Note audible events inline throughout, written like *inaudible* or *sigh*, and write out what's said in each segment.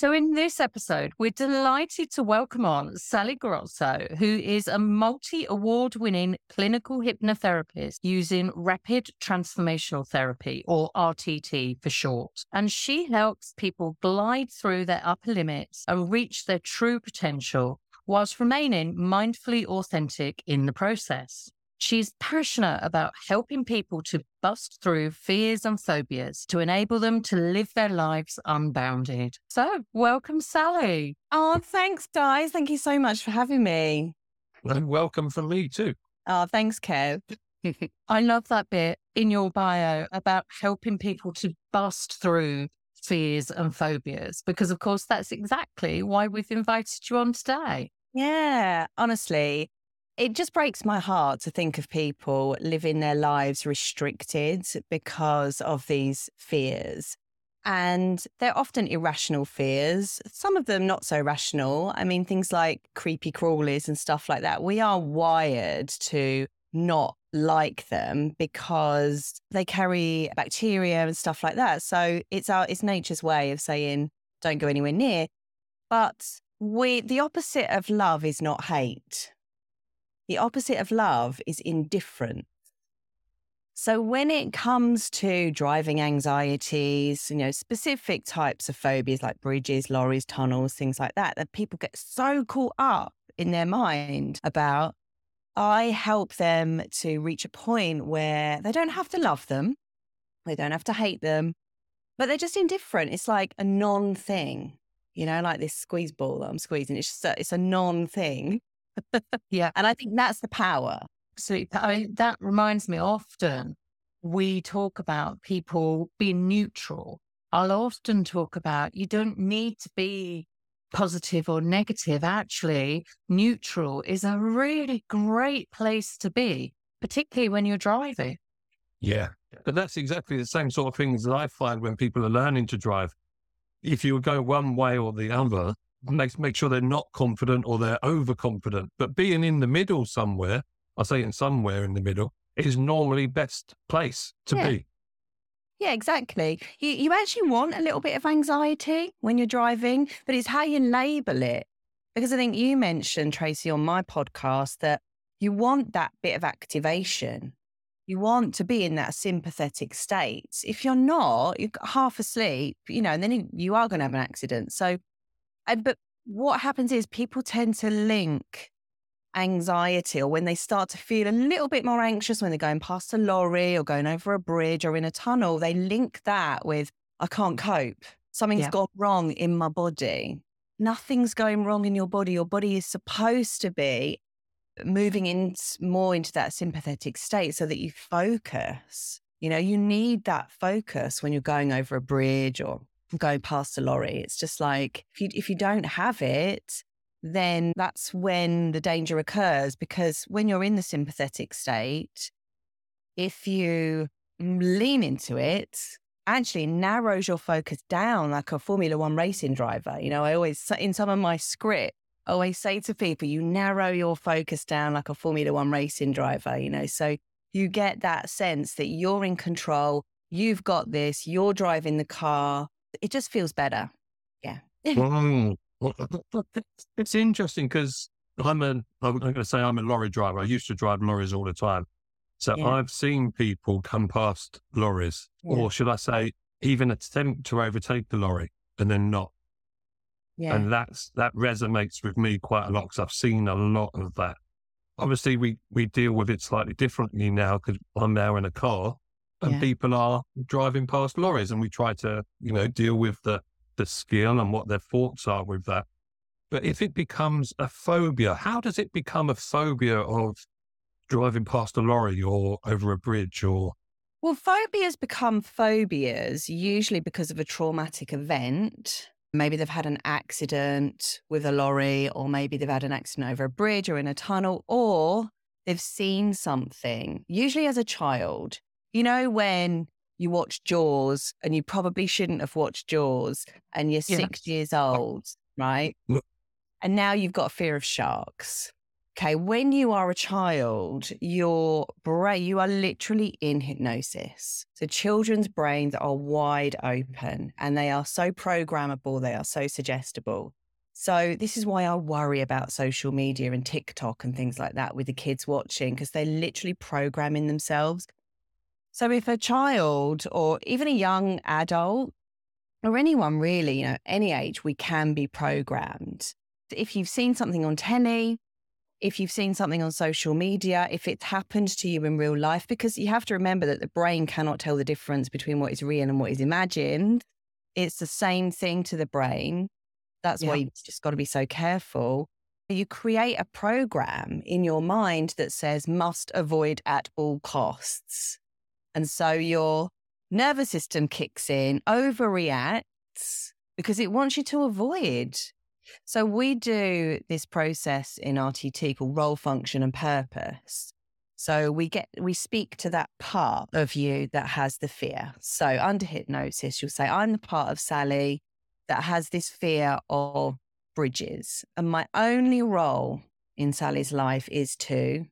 So, in this episode, we're delighted to welcome on Sally Garozzo, who is a multi award winning clinical hypnotherapist using rapid transformational therapy, or RTT for short. And she helps people glide through their upper limits and reach their true potential whilst remaining mindfully authentic in the process. She's passionate about helping people to bust through fears and phobias to enable them to live their lives unbounded. So, welcome, Sally. Oh, thanks, guys. Thank you so much for having me. *laughs* And welcome from me, too. Oh, thanks, Kev. *laughs* I love that bit in your bio about helping people to bust through fears and phobias, because, of course, that's exactly why we've invited you on today. Yeah, honestly, it just breaks my heart to think of people living their lives restricted because of these fears. And they're often irrational fears, some of them not so rational. I mean, things like creepy crawlies and stuff like that. We are wired to not like them because they carry bacteria and stuff like that. So it's our it's nature's way of saying don't go anywhere near. But we the opposite of love is not hate. The opposite of love is indifference. So when it comes to driving anxieties, you know, specific types of phobias like bridges, lorries, tunnels, things like that, that people get so caught up in their mind about, I help them to reach a point where they don't have to love them, they don't have to hate them, but they're just indifferent. It's like a non thing, you know, like this squeeze ball that I'm squeezing. It's just a, it's a non thing yeah. And I think that's the power. Absolutely. I mean, that reminds me often we talk about people being neutral. I'll often talk about you don't need to be positive or negative. Actually, neutral is a really great place to be, particularly when you're driving. Yeah. But that's exactly the same sort of things that I find when people are learning to drive. If you go one way or the other, make, make sure they're not confident or they're overconfident. But being in the middle somewhere, I say in somewhere in the middle, is normally best place to yeah. be. Yeah, exactly. You you actually want a little bit of anxiety when you're driving, but it's how you label it. Because I think you mentioned, Tracey, on my podcast that you want that bit of activation. You want to be in that sympathetic state. If you're not, you're half asleep, you know, and then you are going to have an accident. So and, but what happens is people tend to link anxiety or when they start to feel a little bit more anxious when they're going past a lorry or going over a bridge or in a tunnel, they link that with, I can't cope. Something's yeah. gone wrong in my body. Nothing's going wrong in your body. Your body is supposed to be moving in more into that sympathetic state so that you focus. You know, you need that focus when you're going over a bridge or going past a lorry. It's just like if you if you don't have it, then that's when the danger occurs because when you're in the sympathetic state, if you lean into it, actually narrows your focus down like a Formula One racing driver. You know, I always, in some of my script, I always say to people, you narrow your focus down like a Formula One racing driver, you know, so you get that sense that you're in control, you've got this, you're driving the car, it just feels better. Yeah. *laughs* mm. It's interesting because I'm a, I'm going to say I'm a lorry driver. I used to drive lorries all the time. So yeah. I've seen people come past lorries, yeah. or should I say, even attempt to overtake the lorry and then not. Yeah. And that's, that resonates with me quite a lot because I've seen a lot of that. Obviously, we, we deal with it slightly differently now because I'm now in a car and yeah. people are driving past lorries and we try to, you know, deal with the, the skill and what their thoughts are with that. But if it becomes a phobia, how does it become a phobia of driving past a lorry or over a bridge or? Well, phobias become phobias usually because of a traumatic event. maybe they've had an accident with a lorry, or maybe they've had an accident over a bridge or in a tunnel, or they've seen something, usually as a child. You know, when you watch Jaws and you probably shouldn't have watched Jaws and you're six years old, right? And now you've got a fear of sharks. Okay, when you are a child, your brain, you are literally in hypnosis. So children's brains are wide open and they are so programmable, they are so suggestible. So this is why I worry about social media and TikTok and things like that with the kids watching, because they're literally programming themselves. So if a child or even a young adult or anyone really, you know, any age, we can be programmed. If you've seen something on telly, if you've seen something on social media, if it's happened to you in real life, because you have to remember that the brain cannot tell the difference between what is real and what is imagined. It's the same thing to the brain. That's yeah. why you've just got to be so careful. You create a program in your mind that says must avoid at all costs. And so your nervous system kicks in, overreacts because it wants you to avoid so we do this process in RTT called role function and purpose. So we get we speak to that part of you that has the fear. So under hypnosis, you'll say, I'm the part of Sally that has this fear of bridges. And my only role in Sally's life is to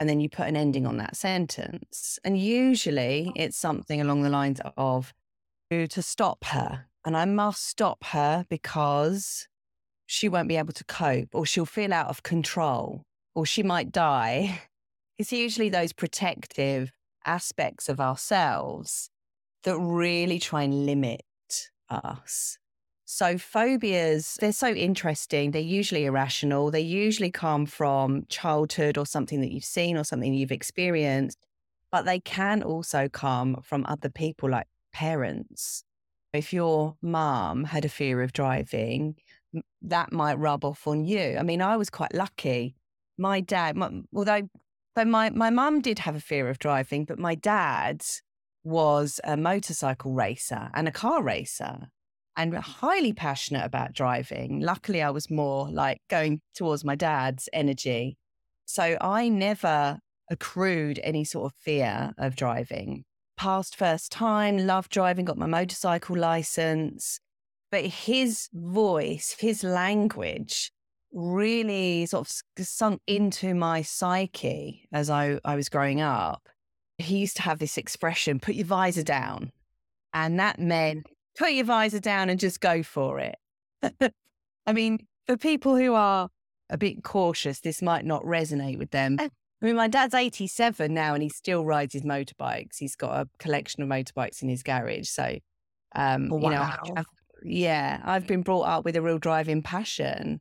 and then you put an ending on that sentence. And usually it's something along the lines of to stop her. And I must stop her because she won't be able to cope or she'll feel out of control or she might die. *laughs* It's usually those protective aspects of ourselves that really try and limit us. So, phobias, they're so interesting. They're usually irrational. They usually come from childhood or something that you've seen or something you've experienced, but they can also come from other people like parents. If your mom had a fear of driving, that might rub off on you. I mean, I was quite lucky. My dad, my, although so my my mum did have a fear of driving, but my dad was a motorcycle racer and a car racer and highly passionate about driving. Luckily, I was more like going towards my dad's energy. So I never accrued any sort of fear of driving. Passed first time, loved driving, got my motorcycle license but his voice, his language really sort of sunk into my psyche as I, I was growing up. He used to have this expression, put your visor down. And that meant put your visor down and just go for it. *laughs* I mean, for people who are a bit cautious, this might not resonate with them. Uh I mean, my dad's 87 now and he still rides his motorbikes. He's got a collection of motorbikes in his garage. So, um, wow. you know, I've, yeah, I've been brought up with a real driving passion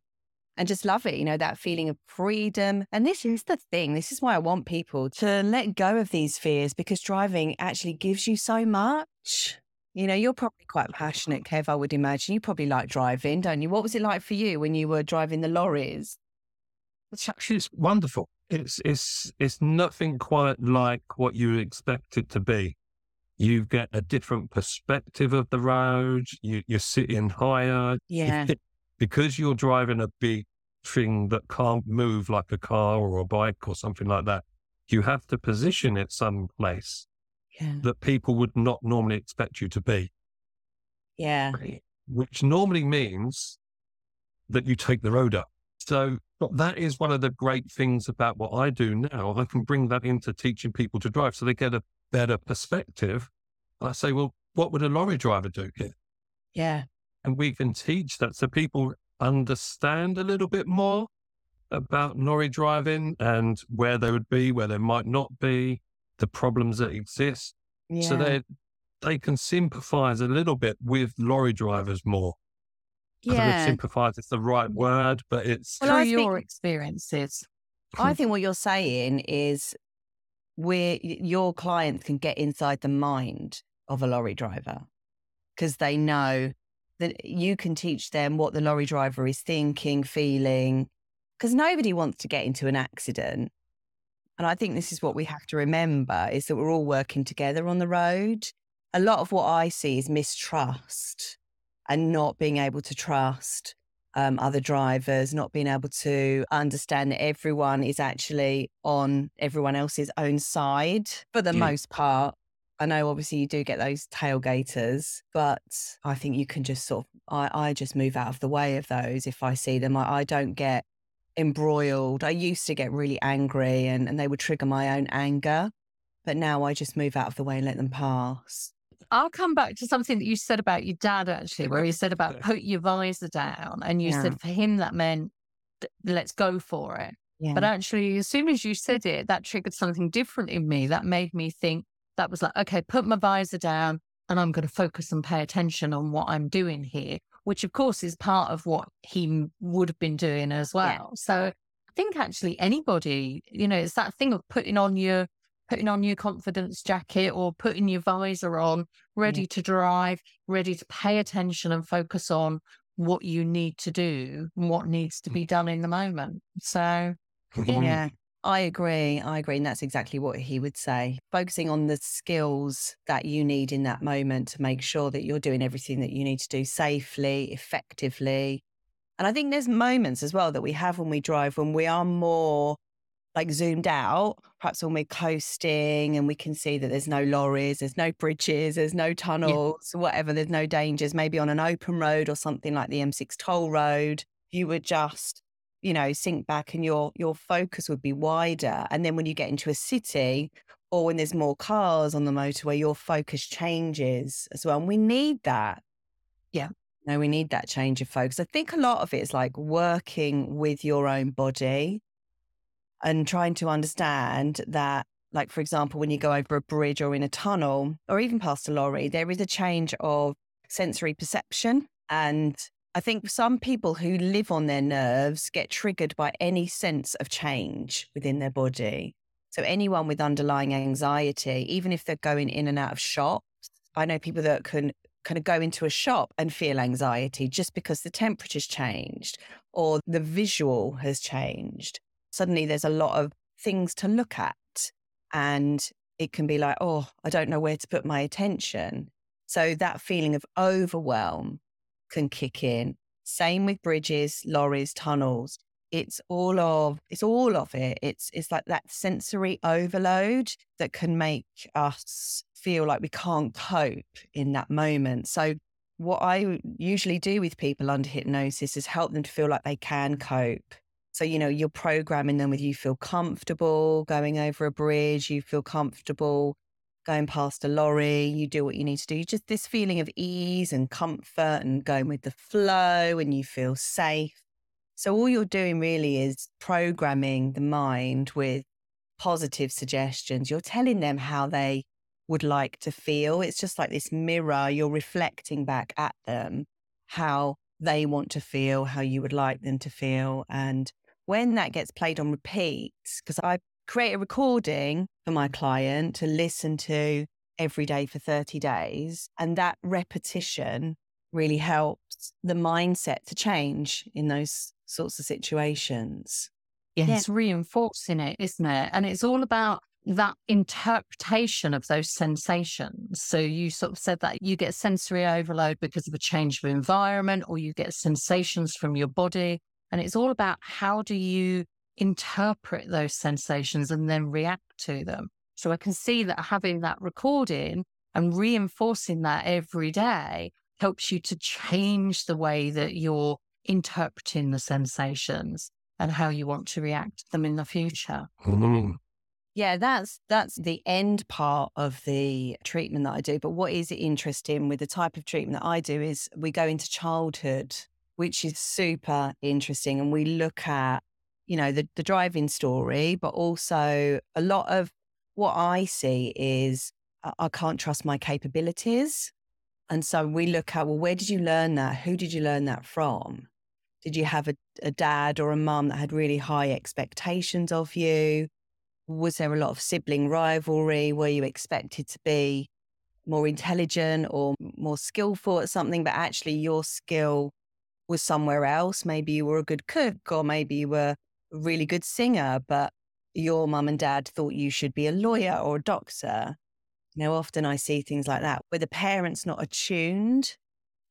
and just love it, you know, that feeling of freedom. And this is the thing. This is why I want people to let go of these fears because driving actually gives you so much. You know, you're probably quite passionate, Kev, I would imagine. You probably like driving, don't you? What was it like for you when you were driving the lorries? It's actually it's wonderful. It's it's it's nothing quite like what you expect it to be you get a different perspective of the road. You, you're sitting higher. Yeah. because you're driving a big thing that can't move like a car or a bike or something like that, you have to position it someplace yeah. that people would not normally expect you to be. Yeah. Which normally means that you take the road up. So that is one of the great things about what I do now. I can bring that into teaching people to drive so they get a better perspective. I say, well, what would a lorry driver do here? Yeah. And we can teach that so people understand a little bit more about lorry driving and where they would be, where they might not be, the problems that exist. Yeah. So they they can sympathize a little bit with lorry drivers more. Yeah. I don't know if sympathize is the right word, but it's well, through your experiences. I think what you're saying is where your clients can get inside the mind of a lorry driver because they know that you can teach them what the lorry driver is thinking, feeling, because nobody wants to get into an accident. And I think this is what we have to remember is that we're all working together on the road. A lot of what I see is mistrust and not being able to trust um, other drivers, not being able to understand that everyone is actually on everyone else's own side for the Yeah. most part. I know obviously you do get those tailgaters, but I think you can just sort of, I, I just move out of the way of those if I see them. I, I don't get embroiled. I used to get really angry and, and they would trigger my own anger, but now I just move out of the way and let them pass. I'll come back to something that you said about your dad, actually, where he said about put your visor down. And you Yeah. said for him, that meant let's go for it. Yeah. But actually, as soon as you said it, that triggered something different in me. That made me think that was like, okay, put my visor down and I'm going to focus and pay attention on what I'm doing here, which of course is part of what he would have been doing as well. So I think actually anybody, you know, it's that thing of putting on your putting on your confidence jacket or putting your visor on, ready to drive, ready to pay attention and focus on what you need to do and what needs to mm. be done in the moment. So *laughs* Yeah, I agree. I agree. And that's exactly what he would say. Focusing on the skills that you need in that moment to make sure that you're doing everything that you need to do safely, effectively. And I think there's moments as well that we have when we drive when we are more like zoomed out, perhaps when we're coasting and we can see that there's no lorries, there's no bridges, there's no tunnels, whatever, there's no dangers, maybe on an open road or something like the M6 toll road, you would just you know sink back and your your focus would be wider. And then when you get into a city or when there's more cars on the motorway your focus changes as well. And we need that. Yeah. no we need that change of focus. I think a lot of it is like working with your own body and trying to understand that like for example when you go over a bridge or in a tunnel or even past a lorry there is a change of sensory perception and I think some people who live on their nerves get triggered by any sense of change within their body. So, anyone with underlying anxiety, even if they're going in and out of shops, I know people that can kind of go into a shop and feel anxiety just because the temperature's changed or the visual has changed. Suddenly, there's a lot of things to look at, and it can be like, oh, I don't know where to put my attention. So, that feeling of overwhelm can kick in. Same with bridges, lorries, tunnels. It's all of it's all of it. It's it's like that sensory overload that can make us feel like we can't cope in that moment. So what I usually do with people under hypnosis is help them to feel like they can cope. So, you know, you're programming them with you feel comfortable going over a bridge, you feel comfortable going past a lorry, you do what you need to do. Just this feeling of ease and comfort and going with the flow and you feel safe. So all you're doing really is programming the mind with positive suggestions. You're telling them how they would like to feel. It's just like this mirror. You're reflecting back at them how they want to feel, how you would like them to feel. And when that gets played on repeat, because I create a recording for my mm. client to listen to every day for 30 days. And that repetition really helps the mindset to change in those sorts of situations. Yeah, Yeah. it's reinforcing it, isn't it? And it's all about that interpretation of those sensations. So you sort of said that you get sensory overload because of a change of environment or you get sensations from your body. And it's all about how do you interpret those sensations and then react to them. So I can see that having that recording and reinforcing that every day helps you to change the way that you're interpreting the sensations and how you want to react to them in the future. Mm. Yeah, that's that's the end part of the treatment that I do. But what is interesting with the type of treatment that I do is we go into childhood, which is super interesting, and we look at you know the the driving story, but also a lot of what I see is I, I can't trust my capabilities, and so we look at well, where did you learn that? Who did you learn that from? Did you have a, a dad or a mum that had really high expectations of you? was there a lot of sibling rivalry? Were you expected to be more intelligent or more skillful at something, but actually your skill was somewhere else? Maybe you were a good cook, or maybe you were really good singer, but your mum and dad thought you should be a lawyer or a doctor. Now, often I see things like that where the parents not attuned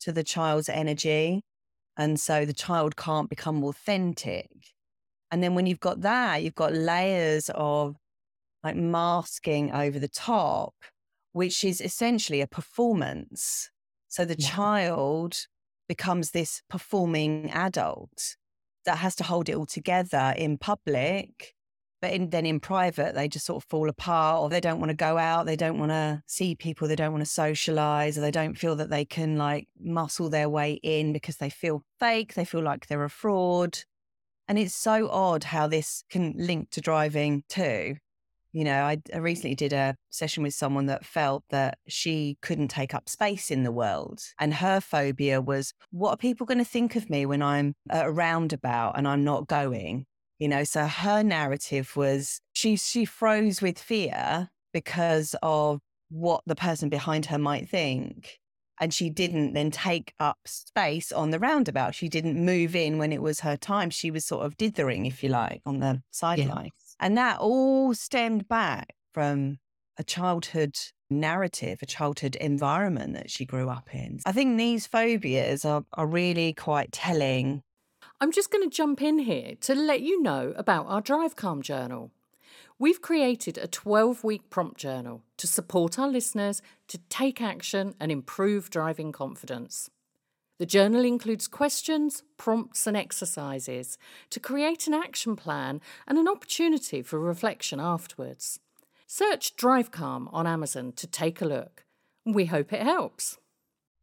to the child's energy. And so the child can't become authentic. And then when you've got that, you've got layers of like masking over the top, which is essentially a performance. So the yeah. child becomes this performing adult that has to hold it all together in public but in, then in private they just sort of fall apart or they don't want to go out they don't want to see people they don't want to socialize or they don't feel that they can like muscle their way in because they feel fake they feel like they're a fraud. And it's so odd how this can link to driving too you know I, I recently did a session with someone that felt that she couldn't take up space in the world and her phobia was what are people going to think of me when i'm at a roundabout and i'm not going? You know so her narrative was she she froze with fear because of what the person behind her might think and she didn't then take up space on the roundabout. She didn't move in when it was her time. She was sort of dithering if you like on the sideline yeah. And that all stemmed back from a childhood narrative, a childhood environment that she grew up in. I think these phobias are, are really quite telling I'm just going to jump in here to let you know about our Drive Calm journal. We've created a 12 week prompt journal to support our listeners to take action and improve driving confidence. The journal includes questions, prompts, and exercises to create an action plan and an opportunity for reflection afterwards. Search Drive Calm on Amazon to take a look. We hope it helps.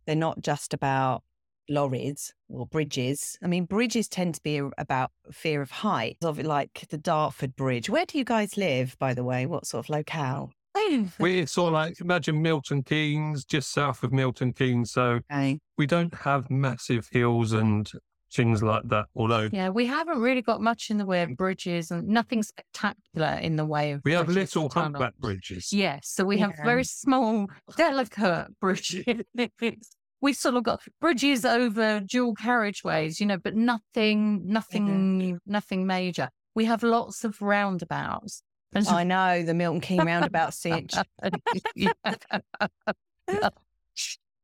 They're not just about lorries or bridges. I mean, bridges tend to be about fear of height, of like the Dartford Bridge. Where do you guys live, by the way? What sort of locale? *laughs* We're sort of like imagine Milton Keynes, just south of Milton Keynes. So okay. we don't have massive hills and things like that. Although, yeah, we haven't really got much in the way of bridges and nothing spectacular in the way of. We have little humpback bridges. Yes, so we yeah. have very small, delicate *laughs* bridges we've sort of got bridges over dual carriageways, you know, but nothing, nothing, mm-hmm. nothing major. We have lots of roundabouts. I know the Milton Keynes roundabout sitch. *laughs* *laughs*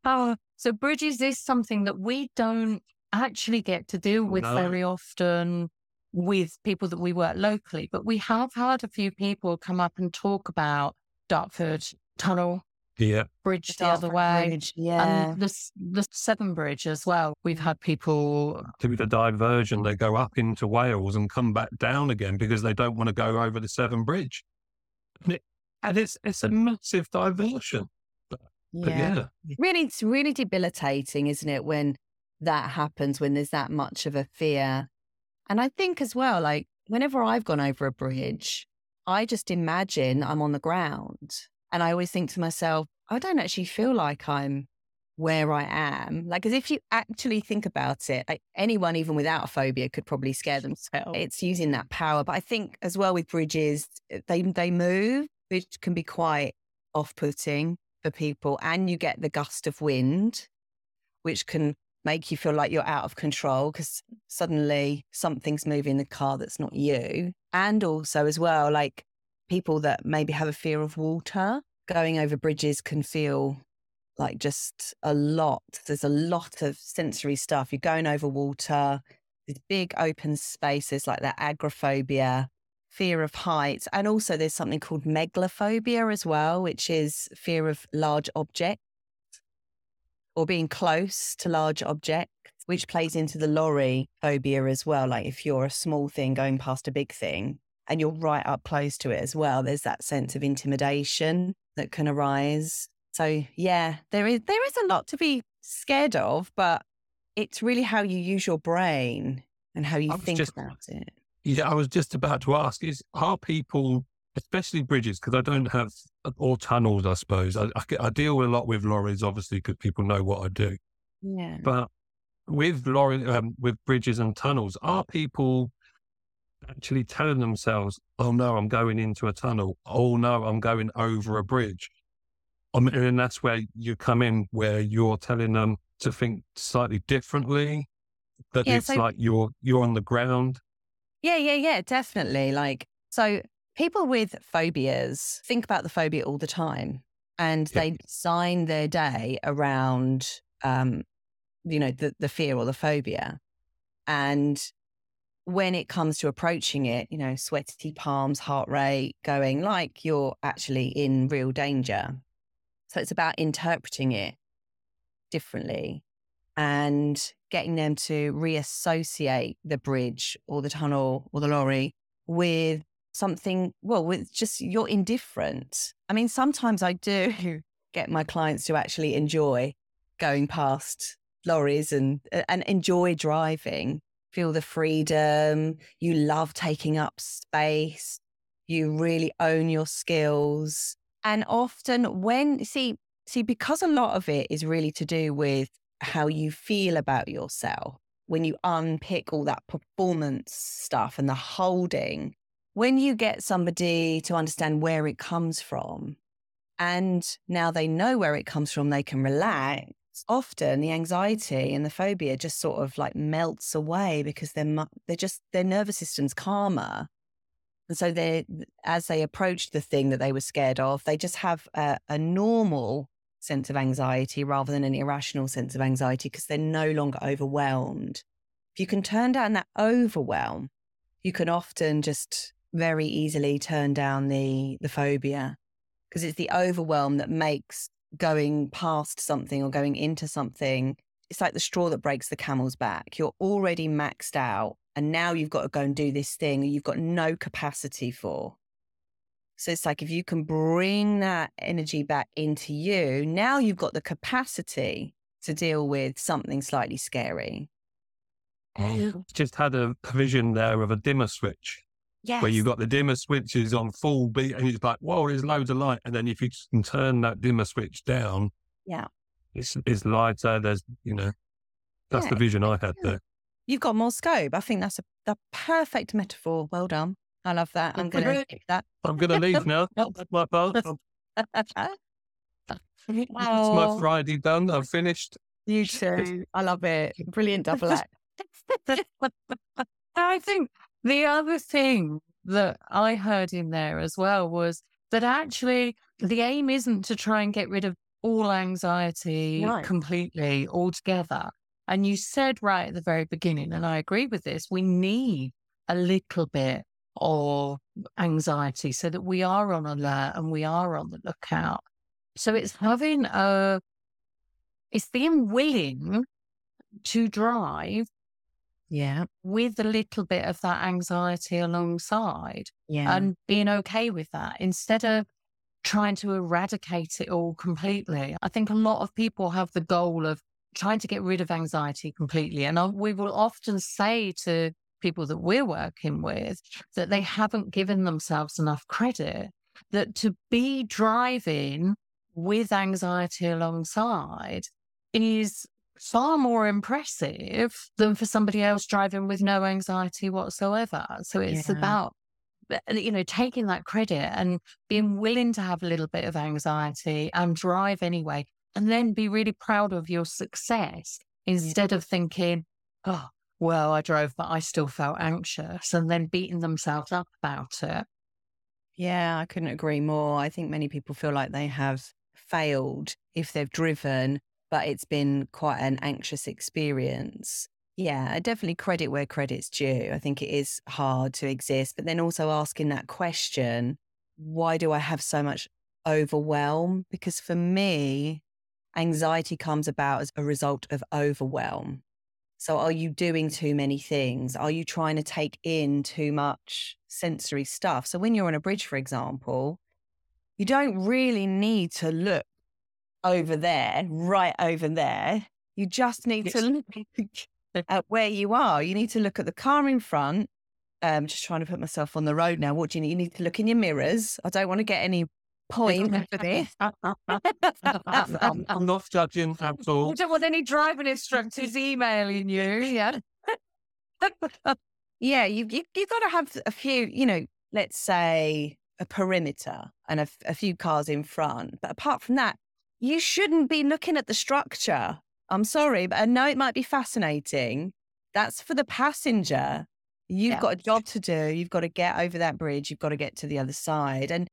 oh, so bridges is something that we don't actually get to deal with no. very often with people that we work locally, but we have had a few people come up and talk about Dartford Tunnel yeah. bridge the, the other way. Bridge, yeah. And the, the Severn Bridge as well. We've had people. Do the diversion, they go up into Wales and come back down again because they don't want to go over the Severn Bridge. And, it, and it's, it's a massive diversion. But, yeah. But yeah. Really, it's really debilitating, isn't it, when that happens, when there's that much of a fear. And I think as well, like whenever I've gone over a bridge, I just imagine I'm on the ground and I always think to myself, I don't actually feel like I'm where I am. Like, as if you actually think about it, like anyone, even without a phobia, could probably scare themselves. It's using that power. But I think as well with bridges, eh, they, they move, which can be quite off putting for people. And you get the gust of wind, which can make you feel like you're out of control because suddenly something's moving the car that's not you. And also, as well, like people that maybe have a fear of water, going over bridges can feel like just a lot. There's a lot of sensory stuff. You're going over water, these big open spaces like that agoraphobia, fear of heights. And also there's something called megalophobia as well, which is fear of large objects or being close to large objects, which plays into the lorry phobia as well. Like if you're a small thing going past a big thing, and you're right up close to it as well, there's that sense of intimidation that can arise. So yeah, there is there is a lot to be scared of, but it's really how you use your brain and how you think just, about it. Yeah, I was just about to ask: Is are people, especially bridges, because I don't have or tunnels, I suppose. I, I, I deal a lot with lorries, obviously, because people know what I do. Yeah, but with lorry, um, with bridges and tunnels, are people actually telling themselves, oh no, I'm going into a tunnel. Oh no, I'm going over a bridge. I mean, and that's where you come in, where you're telling them to think slightly differently. That yeah, it's so, like you're you're on the ground. Yeah, yeah, yeah, definitely. Like so, people with phobias think about the phobia all the time, and yeah. they design their day around um, you know, the, the fear or the phobia. And when it comes to approaching it, you know, sweaty palms, heart rate going like you're actually in real danger. So it's about interpreting it differently and getting them to reassociate the bridge or the tunnel or the lorry with something, well, with just you're indifferent. I mean, sometimes I do *laughs* get my clients to actually enjoy going past lorries and and enjoy driving feel the freedom you love taking up space you really own your skills. And often when see see because a lot of it is really to do with how you feel about yourself when you unpick all that performance stuff and the holding when you get somebody to understand where it comes from and now they know where it comes from they can relax often the anxiety and the phobia just sort of like melts away because they're they're just their nervous system's calmer. And so they as they approach the thing that they were scared of they just have a, a normal sense of anxiety rather than an irrational sense of anxiety because they're no longer overwhelmed. If you can turn down that overwhelm you can often just very easily turn down the the phobia because it's the overwhelm that makes going past something or going into something, it's like the straw that breaks the camel's back. You're already maxed out, and now you've got to go and do this thing you've got no capacity for. So it's like if you can bring that energy back into you, now you've got the capacity to deal with something slightly scary. Oh, just had a vision there of a dimmer switch. Yes. Where you've got the dimmer switches on full beat and it's like, whoa, there's loads of light. And then if you can turn that dimmer switch down, yeah, it's, it's lighter. There's, you know, that's yeah. the vision I had there. You've got more scope. I think that's a the perfect metaphor. Well done. I love that. I'm going to keep that. I'm going to leave now. *laughs* That's my part. *laughs* It's my Friday done. I've finished. You too. I love it. Brilliant double act. *laughs* I think the other thing that I heard in there as well was that actually the aim isn't to try and get rid of all anxiety No. completely altogether. And you said right at the very beginning, and I agree with this, we need a little bit of anxiety so that we are on alert and we are on the lookout. So it's having a, it's being willing to drive Yeah. with a little bit of that anxiety alongside Yeah. and being okay with that instead of trying to eradicate it all completely. I think a lot of people have the goal of trying to get rid of anxiety completely. And I- we will often say to people that we're working with that they haven't given themselves enough credit, that to be driving with anxiety alongside is far more impressive than for somebody else driving with no anxiety whatsoever. So it's Yeah. about uh, you know taking that credit and being willing to have a little bit of anxiety and drive anyway and then be really proud of your success instead of thinking oh well i drove but i still felt anxious and then beating themselves up about it Yeah, I couldn't agree more. I think many people feel like they have failed if they've driven, but it's been quite an anxious experience. Yeah, I definitely credit where credit's due. I think it is hard to exist, but then also asking that question why do I have so much overwhelm? Because for me, anxiety comes about as a result of overwhelm. So, are you doing too many things? Are you trying to take in too much sensory stuff? So, when you're on a bridge, for example, you don't really need to look over there, right over there. You just need to look *laughs* at where you are. You need to look at the car in front. Um, just trying to put myself on the road now. What do you need? You need to look in your mirrors. I don't want to get any point for this. I'm, *laughs* I'm not judging at all. you don't want any driving instructors emailing you yeah *laughs* Yeah, you you you got to have a few. You know, let's say a perimeter and a few cars in front. But apart from that, you shouldn't be looking at the structure. I'm sorry, but uh, I know it might be fascinating. That's for the passenger. You've Yeah. got a job to do. You've got to get over that bridge. You've got to get to the other side, and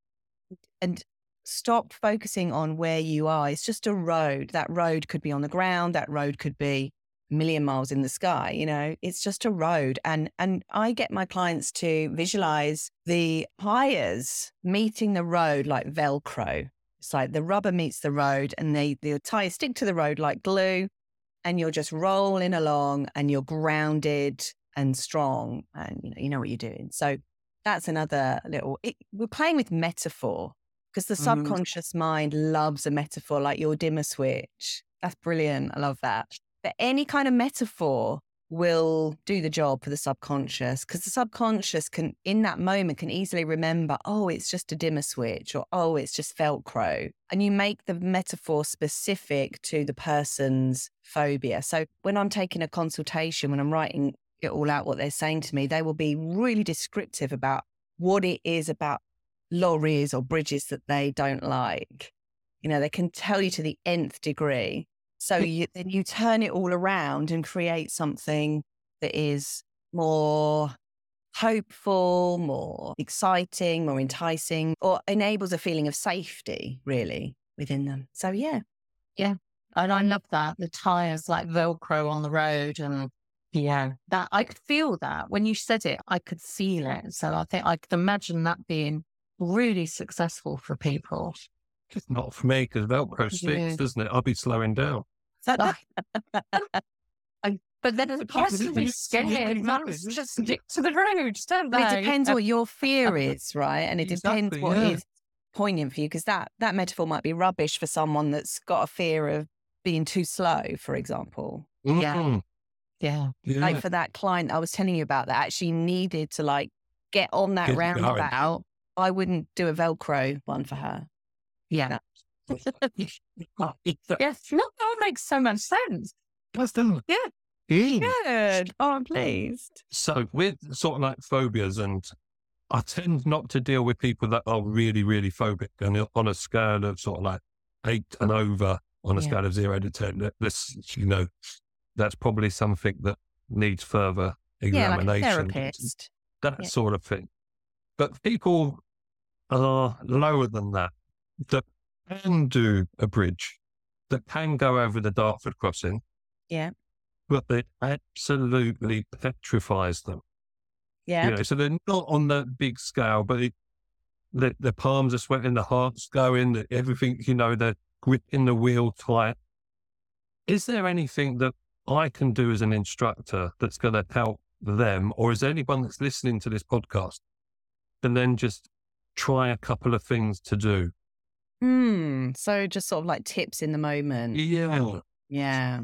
and stop focusing on where you are. It's just a road. That road could be on the ground. That road could be a million miles in the sky. You know, it's just a road. And and I get my clients to visualize the tires meeting the road like Velcro. It's like the rubber meets the road and they the tires stick to the road like glue. And you're just rolling along and you're grounded and strong and you know, you know what you're doing. So that's another little it, we're playing with metaphor because the Mm-hmm. subconscious mind loves a metaphor like your dimmer switch. That's brilliant. I love that. But any kind of metaphor will do the job for the subconscious because the subconscious can, in that moment, can easily remember, oh, it's just a dimmer switch or oh, it's just Velcro. And you make the metaphor specific to the person's phobia. So when I'm taking a consultation, when I'm writing it all out, what they're saying to me, they will be really descriptive about what it is about lorries or bridges that they don't like. You know, they can tell you to the nth degree. So you, then you turn it all around and create something that is more hopeful, more exciting, more enticing, or enables a feeling of safety, really, within them. So, yeah. Yeah. And I love that. The tires like Velcro on the road. And yeah, that I could feel that when you said it, I could feel it. So I think I could imagine that being really successful for people. It's not for me because Velcro sticks, Yeah. doesn't it? I'll be slowing down. *laughs* I- But then the But person you- who's scared, you- just stick to the road, don't But they? it depends what your fear is, right? And it depends Exactly, what yeah. is poignant for you, because that that metaphor might be rubbish for someone that's got a fear of being too slow, for example. Yeah. Mm, Yeah. yeah. Like for that client I was telling you about that actually needed to like get on that Get going. roundabout. I wouldn't do a Velcro one for her. Yeah. *laughs* yes. Oh, no, that makes so much sense. That's done. Yeah. Yeah. Good. Oh, I'm pleased. So with sort of like phobias, and I tend not to deal with people that are really, really phobic, and on a scale of sort of like eight and over, on a Yeah. scale of zero to ten, that this, you know, that's probably something that needs further examination. Yeah, like therapist. that Yeah. sort of thing. But people are lower than that that can do a bridge, that can go over the Dartford crossing, Yeah. but it absolutely petrifies them. Yeah. You know, so they're not on that big scale, but it, the, the palms are sweating, the heart's going, everything, you know, they're gripping the wheel tight. Is there anything that I can do as an instructor that's going to help them, or is there anyone that's listening to this podcast and then just try a couple of things to do? Hmm. So just sort of like tips in the moment. Yeah. Yeah.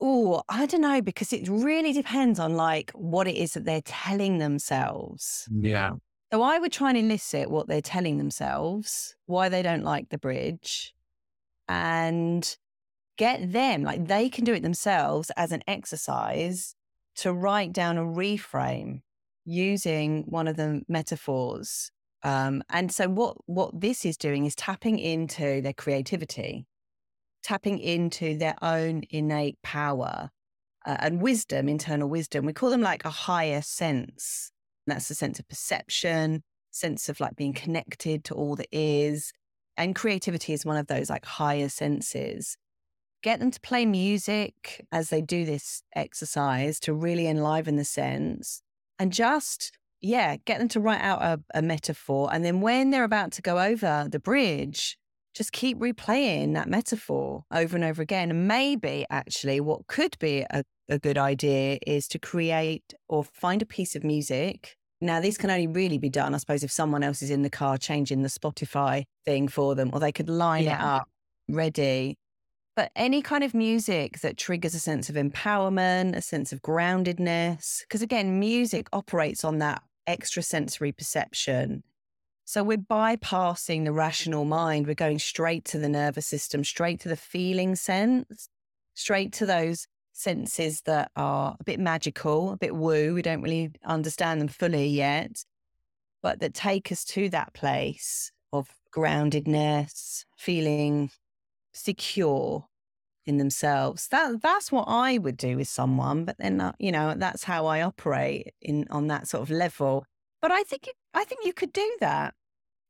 Oh, I don't know because it really depends on like what it is that they're telling themselves. Yeah. So I would try and elicit what they're telling themselves, why they don't like the bridge, and get them, like they can do it themselves as an exercise to write down a reframe using one of the metaphors. Um, and so what what this is doing is tapping into their creativity, tapping into their own innate power uh, and wisdom, internal wisdom. We call them like a higher sense. That's a sense of perception, sense of like being connected to all that is. And creativity is one of those like higher senses. Get them to play music as they do this exercise to really enliven the sense. And just, yeah, get them to write out a, a metaphor. And then when they're about to go over the bridge, just keep replaying that metaphor over and over again. And maybe actually, what could be a, a good idea is to create or find a piece of music. Now, this can only really be done, I suppose, if someone else is in the car changing the Spotify thing for them, or they could line it up ready. But any kind of music that triggers a sense of empowerment, a sense of groundedness, because again, music operates on that extrasensory perception. So we're bypassing the rational mind. We're going straight to the nervous system, straight to the feeling sense, straight to those senses that are a bit magical, a bit woo. We don't really understand them fully yet, but that take us to that place of groundedness, feeling secure in themselves. That that's what I would do with someone, but then uh, you know that's how I operate in on that sort of level. But I think I think you could do that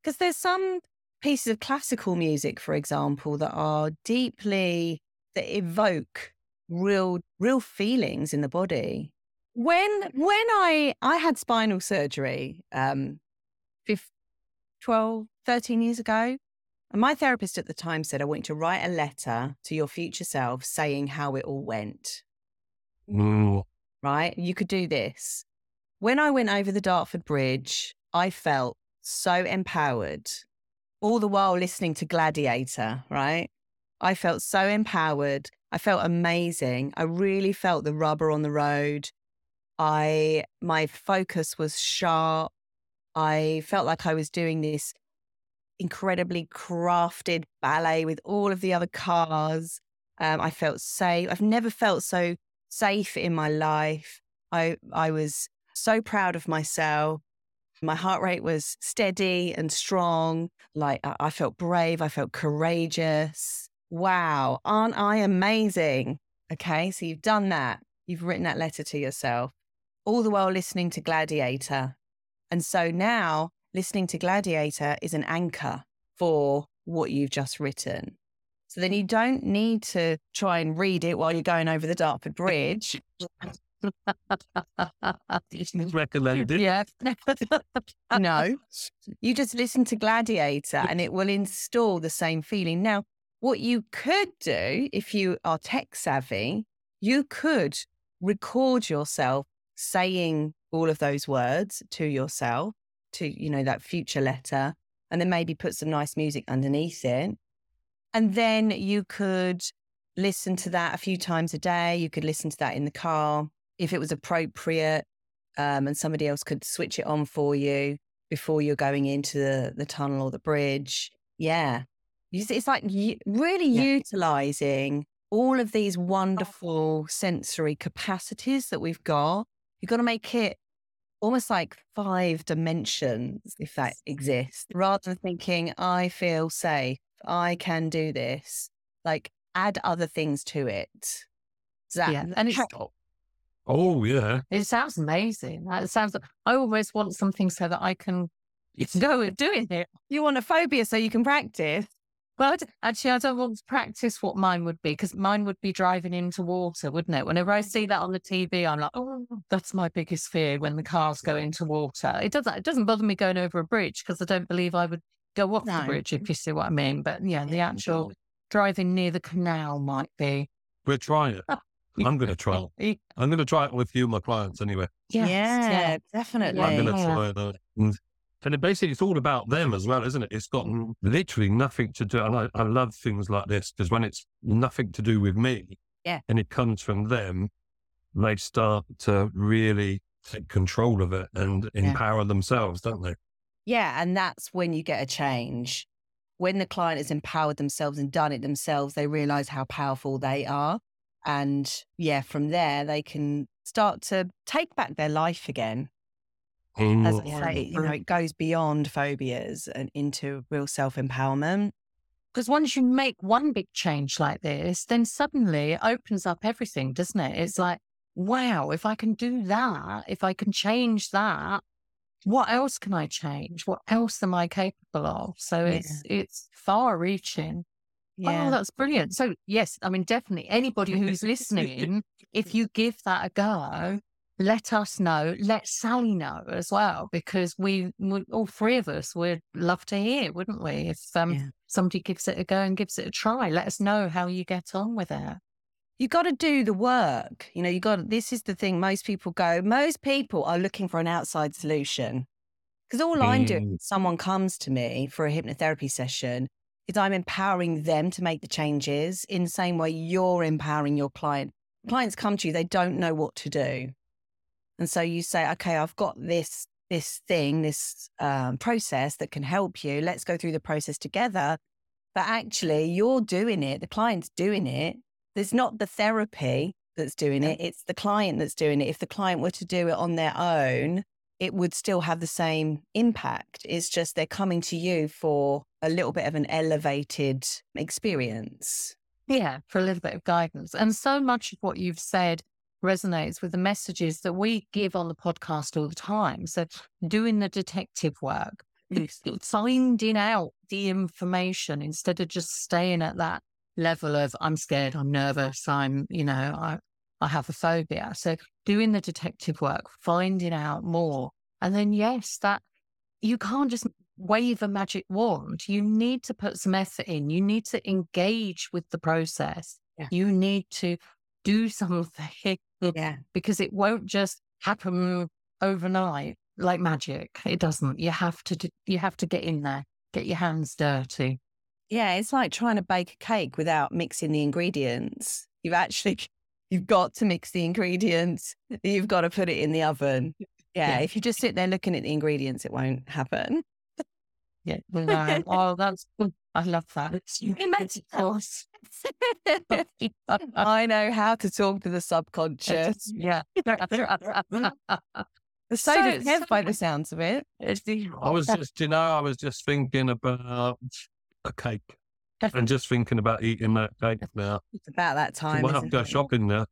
because there's some pieces of classical music, for example, that are deeply that evoke real, real feelings in the body. When when I I had spinal surgery um 15, 12, 13 years ago, and my therapist at the time said I want you to write a letter to your future self saying how it all went. Mm. Right? You could do this. When I went over the Dartford Bridge, I felt so empowered, all the while listening to Gladiator, right? I felt so empowered. I felt amazing. I really felt the rubber on the road. I my focus was sharp. I felt like I was doing this incredibly crafted ballet with all of the other cars. Um, I felt safe. I've never felt so safe in my life. I I was so proud of myself. My heart rate was steady and strong. Like I, I felt brave. I felt courageous. Wow, aren't I amazing? Okay, so you've done that. You've written that letter to yourself, all the while listening to Gladiator. And so now listening to Gladiator is an anchor for what you've just written. So then you don't need to try and read it while you're going over the Dartford Bridge. recommended. Yeah. no, you just listen to Gladiator and it will install the same feeling. Now, what you could do if you are tech savvy, you could record yourself saying all of those words to yourself, to, you know, that future letter, and then maybe put some nice music underneath it. And then you could listen to that a few times a day. You could listen to that in the car if it was appropriate, um, and somebody else could switch it on for you before you're going into the, the tunnel or the bridge. Yeah. It's like really yeah. utilizing all of these wonderful sensory capacities that we've got. You've got to make it almost like five dimensions, if that exists, rather than thinking, I feel safe, I can do this. Like add other things to it. That, yeah. And it's, oh, yeah. It sounds amazing. It sounds, I almost want something so that I can *laughs* go doing it. You want a phobia so you can practice. Well, actually, I don't want to practice what mine would be because mine would be driving into water, wouldn't it? Whenever I mm. see that on the TV, I'm like, oh, that's my biggest fear when the cars go into water. It doesn't. It doesn't bother me going over a bridge because I don't believe I would go off no. the bridge if you see what I mean. But yeah, the actual driving near the canal might be. We'll try it. *laughs* I'm going to try it. I'm going to try it with you, my clients anyway. Yes, yeah, yeah, definitely. I'm going to try it. And it basically, it's all about them as well, isn't it? It's got literally nothing to do. And I, I love things like this because when it's nothing to do with me, yeah, and it comes from them, they start to really take control of it and empower yeah. themselves, don't they? Yeah, and that's when you get a change. When the client has empowered themselves and done it themselves, they realize how powerful they are. And yeah, from there, they can start to take back their life again as I say, you know, it goes beyond phobias and into real self empowerment. Because once you make one big change like this, then suddenly it opens up everything, doesn't it? It's like, wow, if I can do that, if I can change that, what else can I change? What else am I capable of? So yeah. it's it's far reaching. Oh, yeah. Oh, that's brilliant. So yes, I mean definitely anybody who's *laughs* listening, if you give that a go, let us know. Let Sally know as well, because we, we all three of us would love to hear, wouldn't we? If um, yeah. somebody gives it a go and gives it a try, let us know how you get on with it. You got to do the work. You know, you got. This is the thing. Most people go. Most people are looking for an outside solution because all mm. I'm doing, someone comes to me for a hypnotherapy session, is I'm empowering them to make the changes in the same way you're empowering your client. Clients come to you, they don't know what to do. And so you say, okay, I've got this this thing, this um, process that can help you. Let's go through the process together. But actually, you're doing it. The client's doing it. There's not the therapy that's doing it. It's the client that's doing it. If the client were to do it on their own, it would still have the same impact. It's just they're coming to you for a little bit of an elevated experience. Yeah, for a little bit of guidance. And so much of what you've said resonates with the messages that we give on the podcast all the time. So, doing the detective work, mm-hmm. finding out the information instead of just staying at that level of I'm scared, I'm nervous, I'm, you know, I, I have a phobia. So doing the detective work, finding out more. And then, yes, that you can't just wave a magic wand. You need to put some effort in. You need to engage with the process. Yeah. You need to do something *laughs* Yeah. because it won't just happen overnight like magic. It doesn't. You have to do, you have to get in there, get your hands dirty. Yeah, it's like trying to bake a cake without mixing the ingredients. You've actually you've got to mix the ingredients. You've got to put it in the oven. Yeah, Yeah. if you just sit there looking at the ingredients, it won't happen. Yeah. *laughs* No. oh, that's I love that. It's *laughs* metaphors. *laughs* *laughs* I know how to talk to the subconscious. yeah. So, So- does Kev so- by the sounds of it. I was just, you know, I was just thinking about a cake and just thinking about eating that cake now. It's about that I time. might have to isn't go it? shopping now.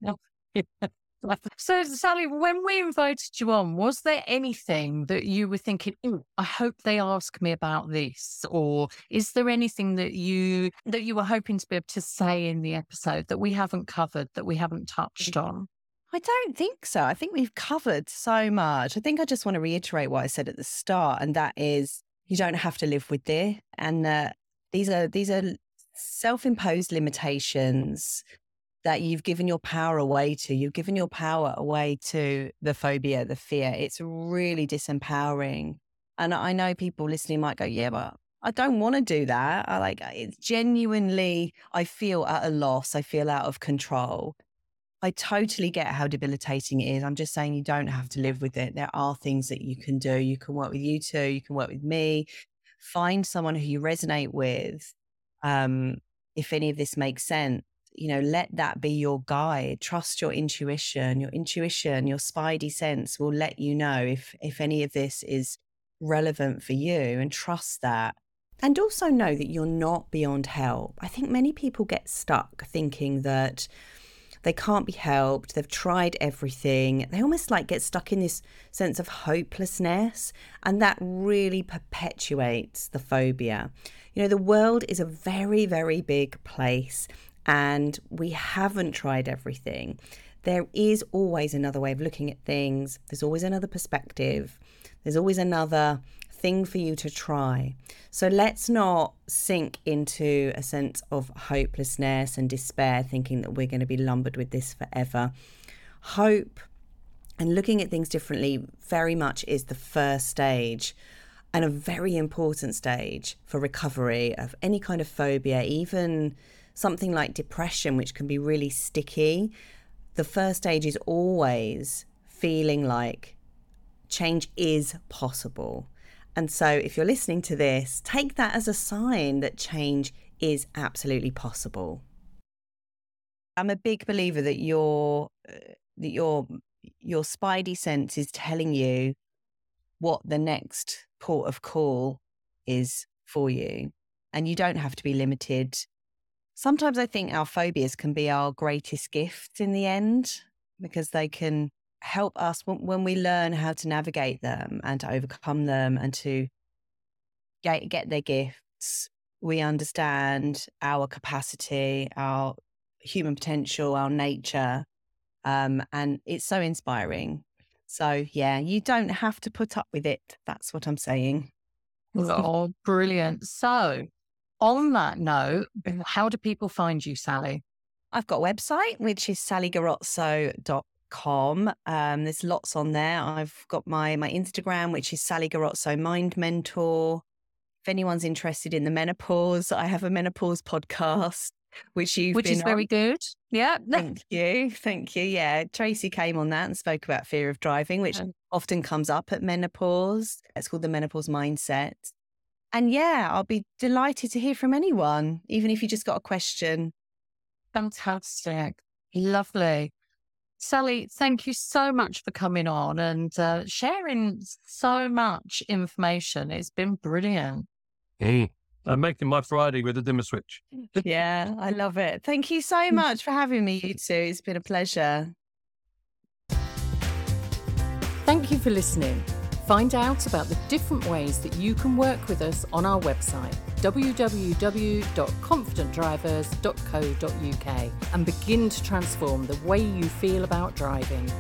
So, Sally, when we invited you on, was there anything that you were thinking, "Ooh, I hope they ask me about this? Or is there anything that you that you were hoping to be able to say in the episode that we haven't covered, that we haven't touched on? I don't think so. I think we've covered so much. I think I just want to reiterate what I said at the start, and that is you don't have to live with this. And uh, these are these are self-imposed limitations that you've given your power away to. You've given your power away to the phobia, the fear. It's really disempowering. And I know people listening might go, "Yeah, but I don't want to do that." I like it's genuinely. I feel at a loss. I feel out of control. I totally get how debilitating it is. I'm just saying you don't have to live with it. There are things that you can do. You can work with you two, you can work with me. Find someone who you resonate with. Um, if any of this makes sense, you know, let that be your guide. Trust your intuition. Your intuition, your spidey sense will let you know if if any of this is relevant for you and trust that. And also know that you're not beyond help. I think many people get stuck thinking that they can't be helped. They've tried everything. They almost like get stuck in this sense of hopelessness. And that really perpetuates the phobia. You know, the world is a very, very big place and we haven't tried everything. There is always another way of looking at things, there's always another perspective, there's always another thing for you to try. So let's not sink into a sense of hopelessness and despair, thinking that we're going to be lumbered with this forever. Hope and looking at things differently very much is the first stage and a very important stage for recovery of any kind of phobia, even something like depression, which can be really sticky. The first stage is always feeling like change is possible. And so, if you're listening to this, take that as a sign that change is absolutely possible. I'm a big believer that your uh, that your your spidey sense is telling you what the next port of call is for you, and you don't have to be limited. Sometimes I think our phobias can be our greatest gift in the end because they can help us when, when we learn how to navigate them and to overcome them and to get, get their gifts. We understand our capacity, our human potential, our nature. Um, and it's so inspiring. So, yeah, you don't have to put up with it. That's what I'm saying. Oh, *laughs* brilliant. So, on that note, how do people find you, Sally? I've got a website, which is sallygarozzo.com. Um, there's lots on there. I've got my, my Instagram, which is Sally Garozzo Mind Mentor. If anyone's interested in the menopause, I have a menopause podcast, which you've Which is very good. Yeah. Thank you. Thank you. Yeah. Tracey came on that and spoke about fear of driving, which Oh. often comes up at menopause. It's called the menopause mindset. And yeah, I'll be delighted to hear from anyone, even if you just got a question. Fantastic. Lovely. Sally, thank you so much for coming on and uh, sharing so much information. It's been brilliant. Mm. I'm making my Friday with a dimmer switch. *laughs* Yeah, I love it. Thank you so *laughs* much for having me, you two. It's been a pleasure. Thank you for listening. Find out about the different ways that you can work with us on our website www.confidentdrivers.co.uk and begin to transform the way you feel about driving.